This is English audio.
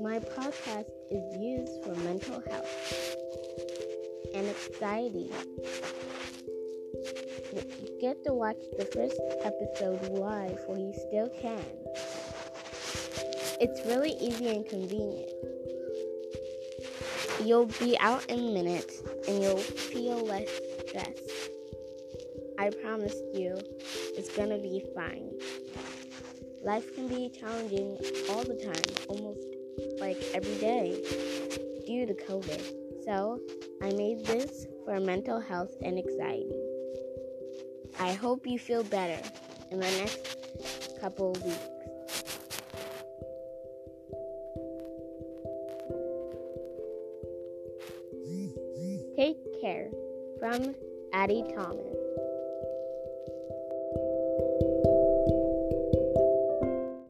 My podcast is used for mental health and anxiety. You get to watch the first episode live while you still can. It's really easy and convenient. You'll be out in minutes and you'll feel less stress. I promise you, it's gonna be fine. Life can be challenging all the time, almost like every day, due to COVID. So, I made this for mental health and anxiety. I hope you feel better in the next couple weeks. Take care from Addie Thomas.